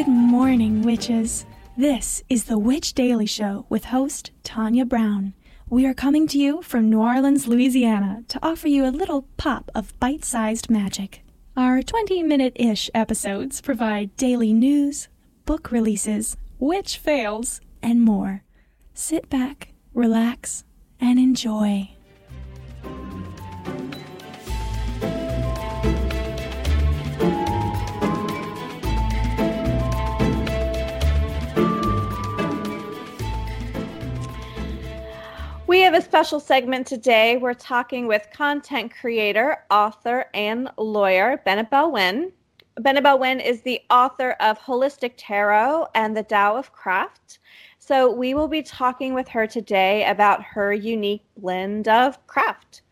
Good morning, witches. This is the Witch Daily Show with host Tanya Brown. We are coming to you from New Orleans, Louisiana, to offer you a little pop of bite sized magic. Our 20 minute ish episodes provide daily news, book releases, witch fails, and more. Sit back, relax, and enjoy. Special segment today. We're talking with content creator, author, and lawyer Benebell Wen. Benebell Wen is the author of Holistic Tarot and the Tao of Craft. So we will be talking with her today about her unique blend of craft.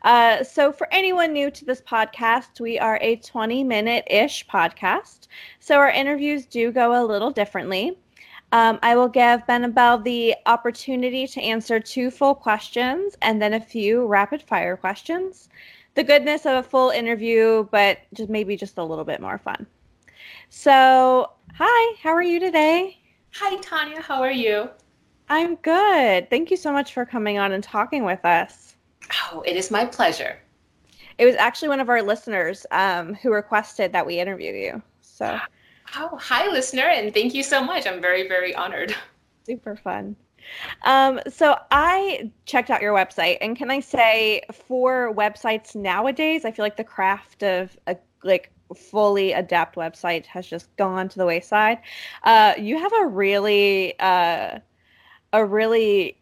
Uh, so, for anyone new to this podcast, we are a 20 minute ish podcast. So, our interviews do go a little differently. Um, I will give Benebell the opportunity to answer two full questions and then a few rapid fire questions. The goodness of a full interview, but just maybe just a little bit more fun. So, hi, how are you today? Hi, Tanya, how are you? I'm good. Thank you so much for coming on and talking with us. Oh, it is my pleasure. It was actually one of our listeners um, who requested that we interview you. So, Oh, hi, listener, and thank you so much. I'm very, very honored. Super fun. Um, so I checked out your website, and can I say, for websites nowadays, I feel like the craft of a like fully adapt website has just gone to the wayside. Uh, you have a really, uh, a really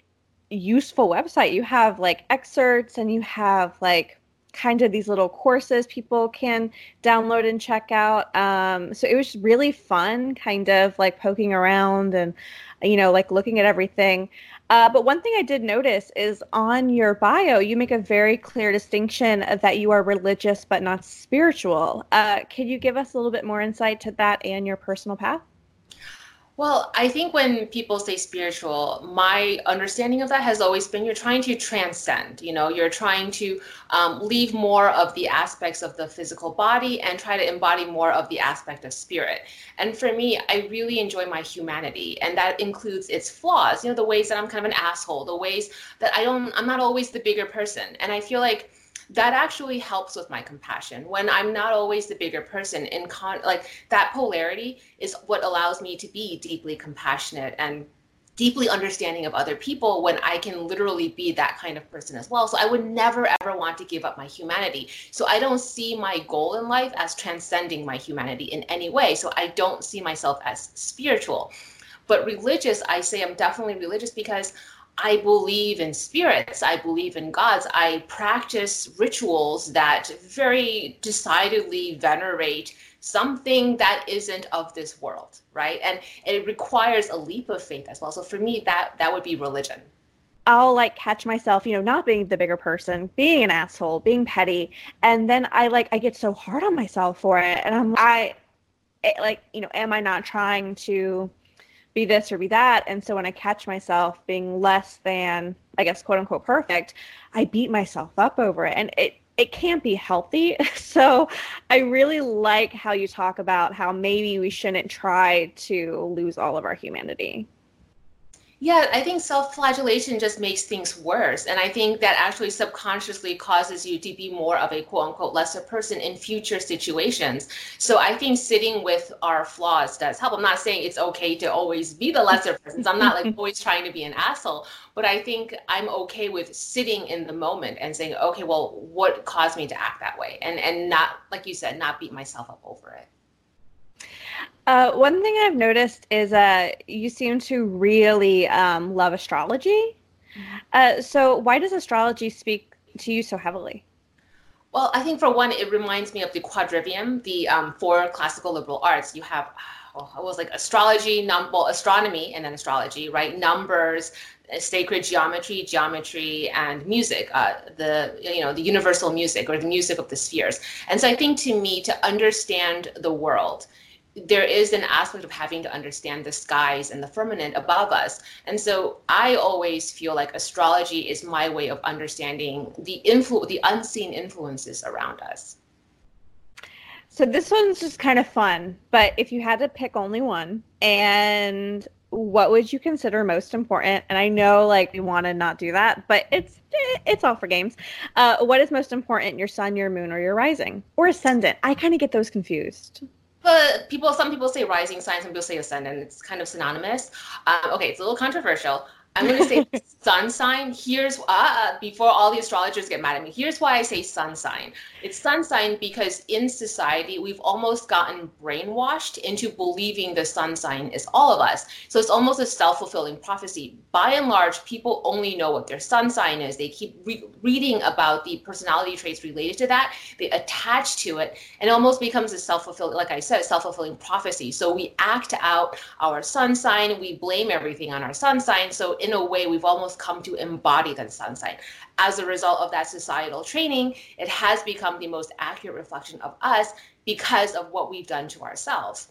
useful website. You have like excerpts, and you have like kind of these little courses people can download and check out. Um, so it was really fun, kind of like poking around and, you know, like looking at everything. Uh, but one thing I did notice is on your bio, you make a very clear distinction that you are religious but not spiritual. Uh, can you give us a little bit more insight to that and your personal path? Well, I think when people say spiritual, my understanding of that has always been you're trying to transcend. You know, you're trying to um, leave more of the aspects of the physical body and try to embody more of the aspect of spirit. And for me, I really enjoy my humanity, and that includes its flaws. You know, the ways that I'm kind of an asshole, the ways that I don't, I'm not always the bigger person, and I feel like that actually helps with my compassion when i'm not always the bigger person in con like that polarity is what allows me to be deeply compassionate and deeply understanding of other people when I can literally be that kind of person as well. So I would never ever want to give up my humanity. So I don't see my goal in life as transcending my humanity in any way. So I don't see myself as spiritual. But religious, I say I'm definitely religious because I believe in spirits. I believe in gods. I practice rituals that very decidedly venerate something that isn't of this world, right? And it requires a leap of faith as well. So for me, that that would be religion. I'll like catch myself, you know, not being the bigger person, being an asshole, being petty, and then I like I get so hard on myself for it, and I'm I, it, like you know, am I not trying to be this or be that. And so when I catch myself being less than, I guess, quote unquote perfect, I beat myself up over it. And it, it can't be healthy. So I really like how you talk about how maybe we shouldn't try to lose all of our humanity. Yeah, I think self flagellation just makes things worse. And I think that actually subconsciously causes you to be more of a quote unquote lesser person in future situations. So I think sitting with our flaws does help. I'm not saying it's okay to always be the lesser person. So I'm not like always trying to be an asshole, but I think I'm okay with sitting in the moment and saying, okay, well, what caused me to act that way? And and not, like you said, not beat myself up over it. Uh, one thing I've noticed is uh, you seem to really um, love astrology. Mm-hmm. Uh, so, why does astrology speak to you so heavily? Well, I think for one, it reminds me of the quadrivium, the um, four classical liberal arts. You have, well, it was like astrology, num- well, astronomy, and then astrology, right? Numbers, uh, sacred geometry, geometry, and music. Uh, the you know the universal music or the music of the spheres. And so I think to me, to understand the world there is an aspect of having to understand the skies and the firmament above us. And so I always feel like astrology is my way of understanding the influ- the unseen influences around us. So this one's just kind of fun, but if you had to pick only one, and what would you consider most important? And I know like we want to not do that, but it's eh, it's all for games. Uh, what is most important? Your sun, your moon, or your rising, or ascendant? I kind of get those confused. But people, some people say rising sign, some people say ascendant. It's kind of synonymous. Um, okay, it's a little controversial. I'm going to say sun sign. Here's uh, uh, before all the astrologers get mad at me. Here's why I say sun sign. It's sun sign because in society we've almost gotten brainwashed into believing the sun sign is all of us. So it's almost a self-fulfilling prophecy. By and large, people only know what their sun sign is. They keep re- reading about the personality traits related to that. They attach to it, and it almost becomes a self-fulfilling, like I said, self-fulfilling prophecy. So we act out our sun sign. We blame everything on our sun sign. So in a way, we've almost come to embody the sun sign. As a result of that societal training, it has become the most accurate reflection of us because of what we've done to ourselves.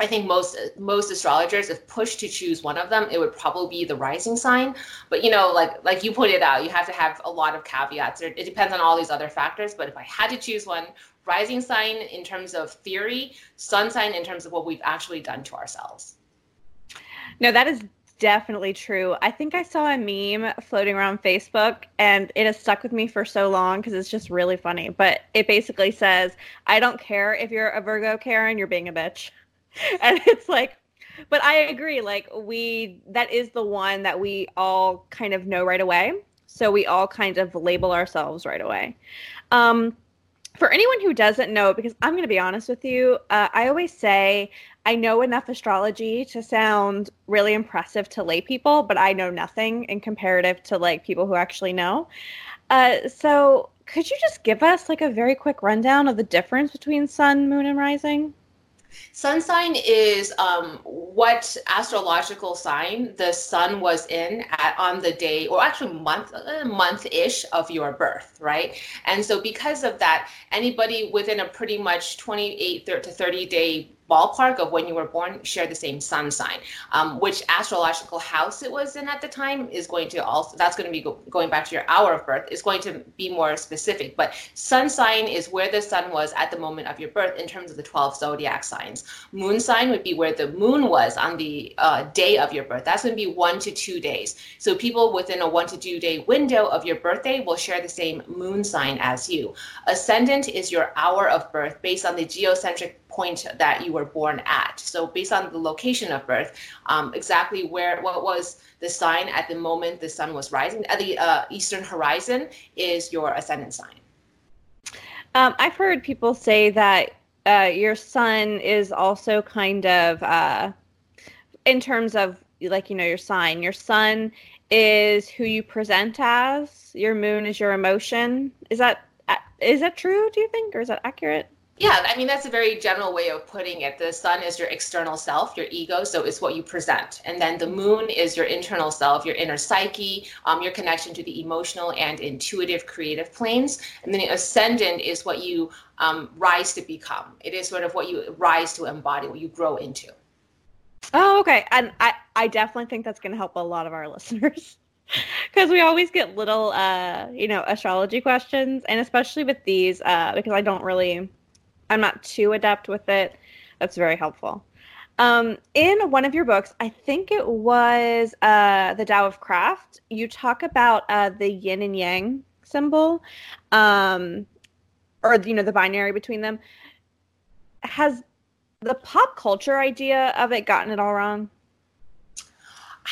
I think most most astrologers, if pushed to choose one of them, it would probably be the rising sign. But you know, like like you pointed out, you have to have a lot of caveats. It depends on all these other factors. But if I had to choose one, rising sign in terms of theory, sun sign in terms of what we've actually done to ourselves. No, that is definitely true. I think I saw a meme floating around Facebook and it has stuck with me for so long because it's just really funny. But it basically says, I don't care if you're a Virgo, Karen, you're being a bitch. And it's like, but I agree. Like, we, that is the one that we all kind of know right away. So we all kind of label ourselves right away. Um, for anyone who doesn't know, because I'm going to be honest with you, uh, I always say I know enough astrology to sound really impressive to lay people, but I know nothing in comparative to like people who actually know. Uh, so could you just give us like a very quick rundown of the difference between sun, moon, and rising? Sun sign is um, what astrological sign the sun was in at, on the day, or actually month, uh, month ish of your birth, right? And so, because of that, anybody within a pretty much 28 to 30 day ballpark of when you were born share the same sun sign. Um, which astrological house it was in at the time is going to also, that's going to be go, going back to your hour of birth, is going to be more specific. But sun sign is where the sun was at the moment of your birth in terms of the 12 zodiac signs. Moon sign would be where the moon was on the uh, day of your birth. That's going to be one to two days. So people within a one to two day window of your birthday will share the same moon sign as you. Ascendant is your hour of birth based on the geocentric point that you were born at. So based on the location of birth, um, exactly where what was the sign at the moment the sun was rising at the uh, eastern horizon is your ascendant sign. Um, I've heard people say that uh, your sun is also kind of uh, in terms of like you know your sign. Your sun is who you present as. Your moon is your emotion. Is that is that true? Do you think, or is that accurate? Yeah, I mean, that's a very general way of putting it. The sun is your external self, your ego, so it's what you present. And then the moon is your internal self, your inner psyche, um, your connection to the emotional and intuitive creative planes. And then the ascendant is what you um, rise to become. It is sort of what you rise to embody, what you grow into. Oh, okay. And I, I definitely think that's going to help a lot of our listeners because we always get little uh you know astrology questions and especially with these uh because i don't really I'm not too adept with it. That's very helpful. Um, in one of your books, I think it was uh, the Tao of Craft, you talk about uh, the yin and yang symbol, um, or you know the binary between them. Has the pop culture idea of it gotten it all wrong?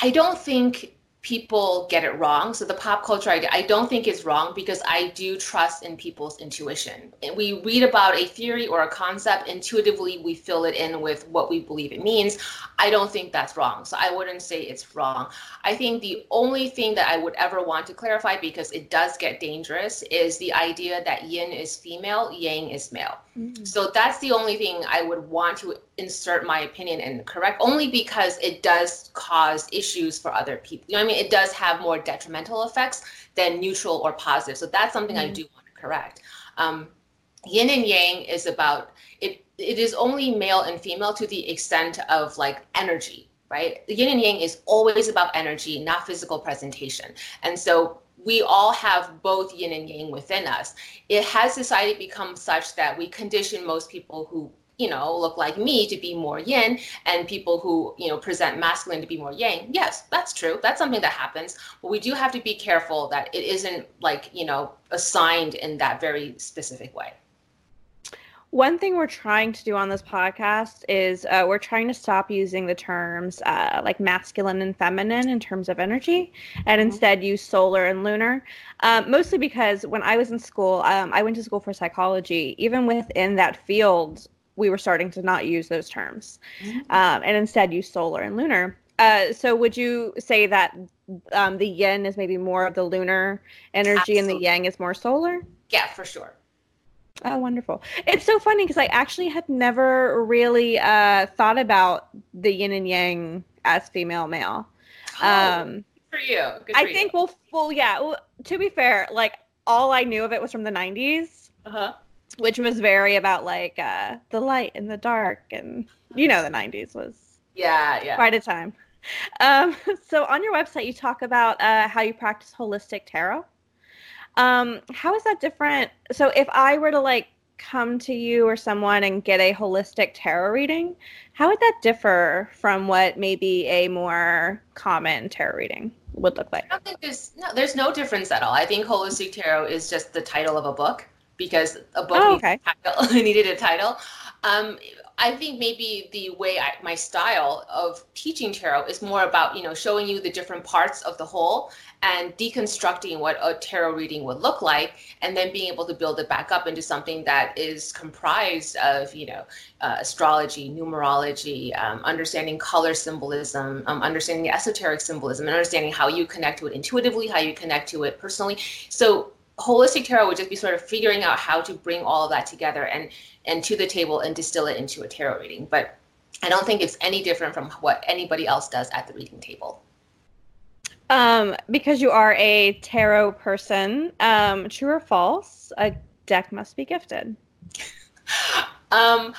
I don't think people get it wrong. So the pop culture idea, I don't think is wrong because I do trust in people's intuition. We read about a theory or a concept, intuitively we fill it in with what we believe it means. I don't think that's wrong. So I wouldn't say it's wrong. I think the only thing that I would ever want to clarify because it does get dangerous is the idea that yin is female, yang is male. Mm-hmm. So that's the only thing I would want to insert my opinion and correct only because it does cause issues for other people. You know I mean? It does have more detrimental effects than neutral or positive. So that's something mm-hmm. I do want to correct. Um, yin and yang is about it it is only male and female to the extent of like energy right the yin and yang is always about energy not physical presentation and so we all have both yin and yang within us. It has society become such that we condition most people who you know look like me to be more yin and people who you know present masculine to be more yang. Yes that's true. That's something that happens. But we do have to be careful that it isn't like you know assigned in that very specific way one thing we're trying to do on this podcast is uh, we're trying to stop using the terms uh, like masculine and feminine in terms of energy and mm-hmm. instead use solar and lunar. Um, mostly because when I was in school, um, I went to school for psychology. Even within that field, we were starting to not use those terms mm-hmm. um, and instead use solar and lunar. Uh, so would you say that um, the yin is maybe more of the lunar energy Absolutely. and the yang is more solar? Yeah, for sure. Oh, wonderful. It's so funny because I actually had never really uh, thought about the yin and yang as female male. Oh, um, for you. Good for I think, well, well, yeah. Well, to be fair, like all I knew of it was from the 90s, uh-huh. which was very about like uh, the light and the dark. And, you know, the 90s was yeah, yeah. quite a time. Um, so on your website, you talk about uh, how you practice holistic tarot. Um, how is that different? So if I were to like come to you or someone and get a holistic tarot reading, how would that differ from what maybe a more common tarot reading would look like? I don't think there's no there's no difference at all. I think holistic tarot is just the title of a book because a book oh, okay. needed a title. Um, I think maybe the way I, my style of teaching tarot is more about you know showing you the different parts of the whole and deconstructing what a tarot reading would look like, and then being able to build it back up into something that is comprised of you know uh, astrology, numerology, um, understanding color symbolism, um, understanding esoteric symbolism, and understanding how you connect to it intuitively, how you connect to it personally. So holistic tarot would just be sort of figuring out how to bring all of that together and and to the table and distill it into a tarot reading. But I don't think it's any different from what anybody else does at the reading table. Um, because you are a tarot person, um, true or false, a deck must be gifted. um,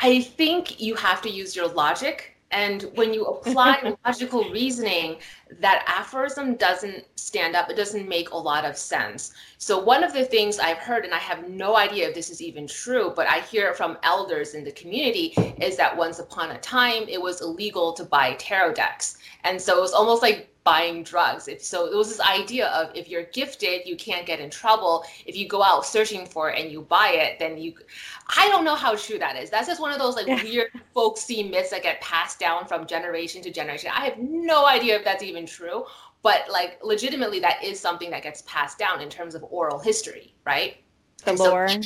I think you have to use your logic and when you apply logical reasoning, that aphorism doesn't stand up. It doesn't make a lot of sense. So, one of the things I've heard, and I have no idea if this is even true, but I hear it from elders in the community, is that once upon a time it was illegal to buy tarot decks. And so it was almost like buying drugs. If, so it was this idea of if you're gifted, you can't get in trouble. If you go out searching for it and you buy it, then you. I don't know how true that is. That's just one of those like yeah. weird folksy myths that get passed down from generation to generation. I have no idea if that's even true, but like legitimately, that is something that gets passed down in terms of oral history, right? The lore. So,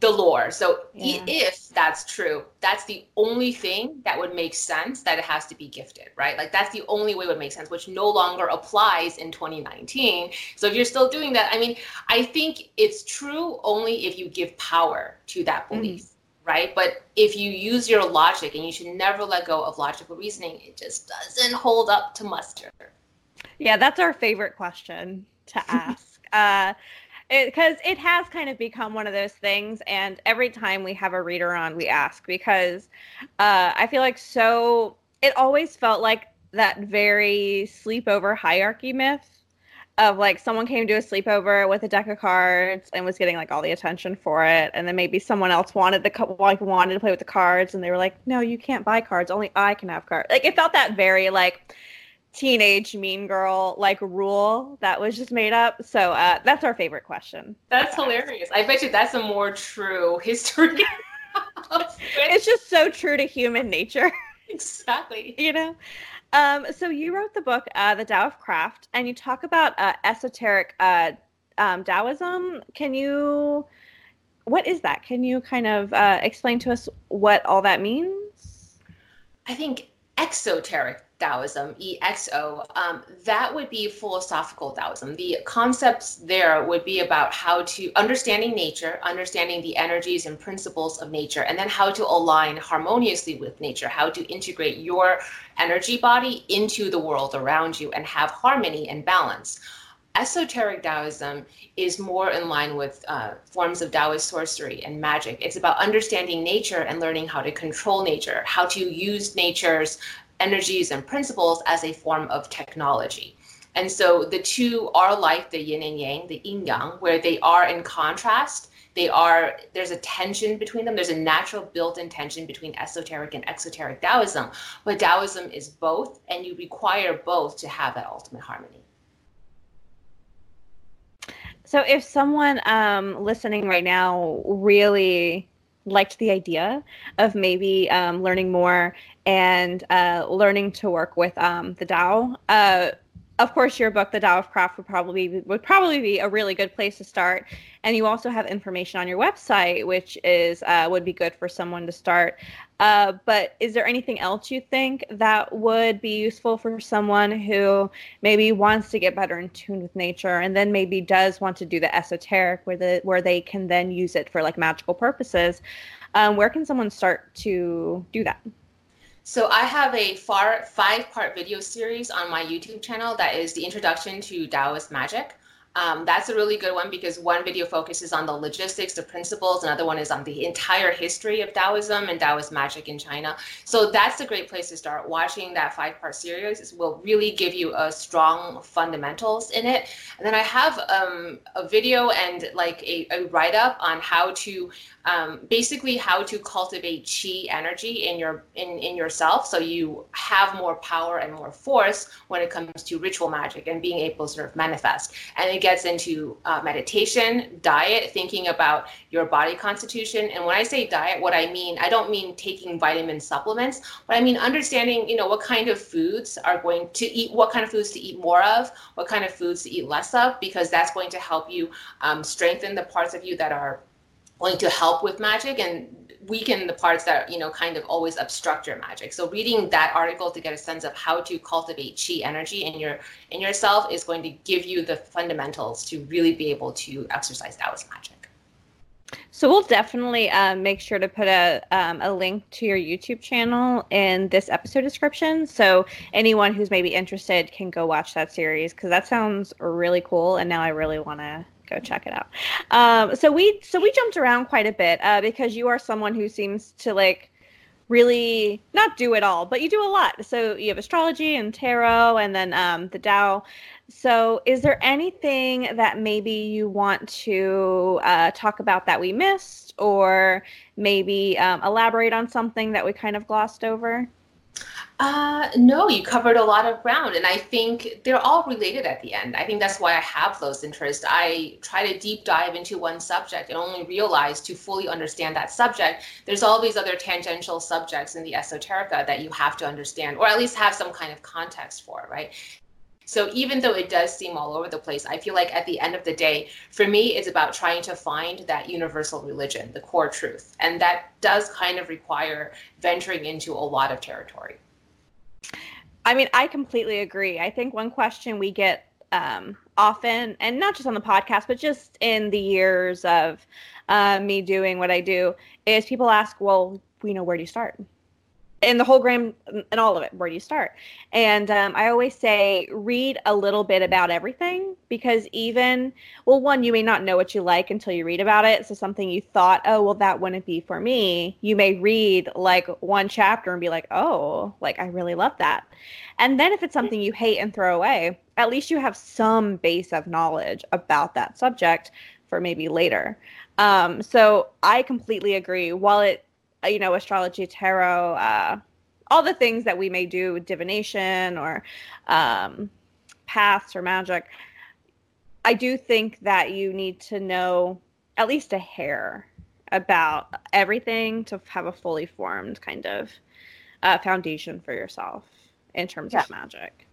the lore. So yeah. if that's true, that's the only thing that would make sense that it has to be gifted, right? Like that's the only way it would make sense, which no longer applies in 2019. So if you're still doing that, I mean, I think it's true only if you give power to that mm-hmm. belief. Mm-hmm. Right. But if you use your logic and you should never let go of logical reasoning, it just doesn't hold up to muster. Yeah, that's our favorite question to ask. uh, because it, it, has kind of become one of those things and every time we have a reader on we ask because uh, i feel like so it always felt like that very sleepover hierarchy myth of like someone came to a sleepover with a deck of cards and was getting like all the attention for it and then maybe someone else wanted the like wanted to play with the cards and they were like no you can't buy cards. Only i can have cards like it felt that very like teenage mean girl like rule that was just made up. So uh, that's our favorite question. That's hilarious. I bet you that's a more true history. it's just so true to human nature. Exactly. you know? Um, so you wrote the book, uh, The Tao of Craft, and you talk about uh, esoteric uh, um, Taoism. Can you, what is that? Can you kind of uh, explain to us what all that means? I think exoteric Taoism, EXO, um, that would be philosophical Taoism. The concepts there would be about how to understanding nature, understanding the energies and principles of nature, and then how to align harmoniously with nature, how to integrate your energy body into the world around you and have harmony and balance. Esoteric Taoism is more in line with uh, forms of Taoist sorcery and magic. It's about understanding nature and learning how to control nature, how to use nature's energies and principles as a form of technology. And so the two are like the yin and yang, the yin yang, where they are in contrast. They are there's a tension between them. There's a natural built-in tension between esoteric and exoteric Taoism. But Taoism is both, and you require both to have that ultimate harmony. So if someone um, listening right now really liked the idea of maybe um, learning more and uh, learning to work with um, the Tao, uh, of course, your book, The Tao of Craft, would probably would probably be a really good place to start. And you also have information on your website, which is uh, would be good for someone to start. Uh, but is there anything else you think that would be useful for someone who maybe wants to get better in tune with nature, and then maybe does want to do the esoteric, where the where they can then use it for like magical purposes? Um, where can someone start to do that? So I have a far five-part video series on my YouTube channel that is the introduction to Taoist magic. Um, that's a really good one because one video focuses on the logistics, the principles, another one is on the entire history of Taoism and Taoist magic in China. So that's a great place to start. Watching that five part series will really give you a strong fundamentals in it. And then I have um, a video and like a, a write up on how to um, basically how to cultivate chi energy in your in, in yourself so you have more power and more force when it comes to ritual magic and being able to sort of manifest and it gets into uh, meditation diet thinking about your body constitution. And when i say diet what i mean i don't mean taking vitamin supplements but i mean understanding you know what kind of foods are going to eat what kind of foods to eat more of what kind of foods to eat less of because that's going to help you um, strengthen the parts of you that are going to help with magic and weaken the parts that you know kind of always obstruct your magic. So reading that article to get a sense of how to cultivate chi energy in your in yourself is going to give you the fundamentals to really be able to exercise taoist magic. So we'll definitely uh, make sure to put a, um, a link to your youtube channel in this episode description. So anyone who's maybe interested can go watch that series because that sounds really cool and now i really want to go check it out. Um, so we so we jumped around quite a bit uh, because you are someone who seems to like really not do it all, but you do a lot. So you have astrology and tarot, and then um, the Tao. So is there anything that maybe you want to uh, talk about that we missed, or maybe um, elaborate on something that we kind of glossed over? Uh, no, you covered a lot of ground, and I think they're all related at the end. I think that's why I have those interests. I try to deep dive into one subject and only realize to fully understand that subject, there's all these other tangential subjects in the esoterica that you have to understand, or at least have some kind of context for, right? So even though it does seem all over the place, I feel like at the end of the day, for me, it's about trying to find that universal religion, the core truth. And that does kind of require venturing into a lot of territory. I mean, I completely agree. I think one question we get um, often, and not just on the podcast, but just in the years of uh, me doing what I do, is people ask, well, you know, where do you start? In the whole gram and all of it where do you start? And um, i always say read a little bit about everything because even well one you may not know what you like until you read about it so something you thought oh well that wouldn't be for me you may read like one chapter and be like oh like i really love that. And then if it's something you hate and throw away at least you have some base of knowledge about that subject for maybe later. Um, so i completely agree. While it you know, astrology, tarot, uh, all the things that we may do, with divination or um, paths or magic. I do think that you need to know at least a hair about everything to have a fully formed kind of uh, foundation for yourself in terms yeah. of magic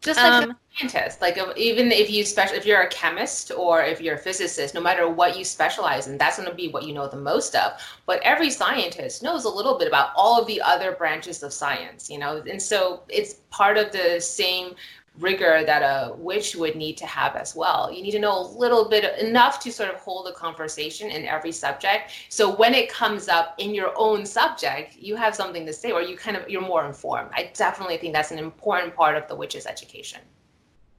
just like um, a scientist like even if you special if you're a chemist or if you're a physicist no matter what you specialize in that's going to be what you know the most of. But every scientist knows a little bit about all of the other branches of science you know? And so it's part of the same rigor that a witch would need to have as well. You need to know a little bit enough to sort of hold a conversation in every subject. So when it comes up in your own subject, you have something to say or you kind of you're more informed. I definitely think that's an important part of the witch's education.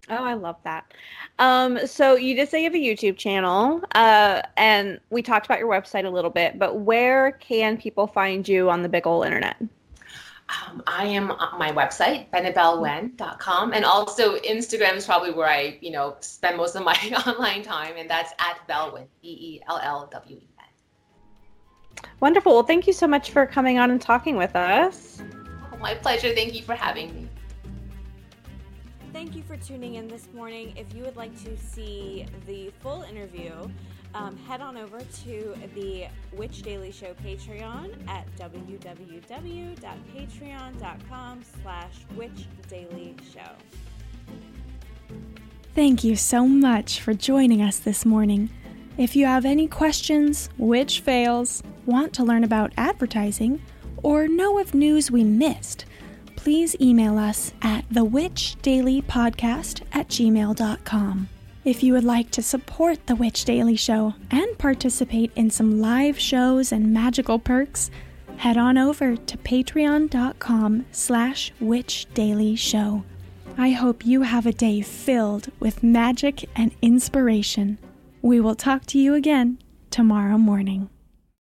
Oh, I love that. Um, so you did say you have a YouTube channel, uh, and we talked about your website a little bit, but where can people find you on the big old internet? Um, I am on my website, benebellwen.com, and also Instagram is probably where I, you know, spend most of my online time, and that's at Bellwen, B E L L W E N. Wonderful. Well, thank you so much for coming on and talking with us. Oh, my pleasure. Thank you for having me. Thank you for tuning in this morning. If you would like to see the full interview, um, head on over to the Witch Daily Show Patreon at www.patreon.com slash Witch Daily Show. Thank you so much for joining us this morning. If you have any questions, witch fails, want to learn about advertising, or know of news we missed, please email us at thewitchdailypodcast at gmail.com. If you would like to support The Witch Daily Show and participate in some live shows and magical perks, head on over to patreon.com slash witchdailyshow. I hope you have a day filled with magic and inspiration. We will talk to you again tomorrow morning.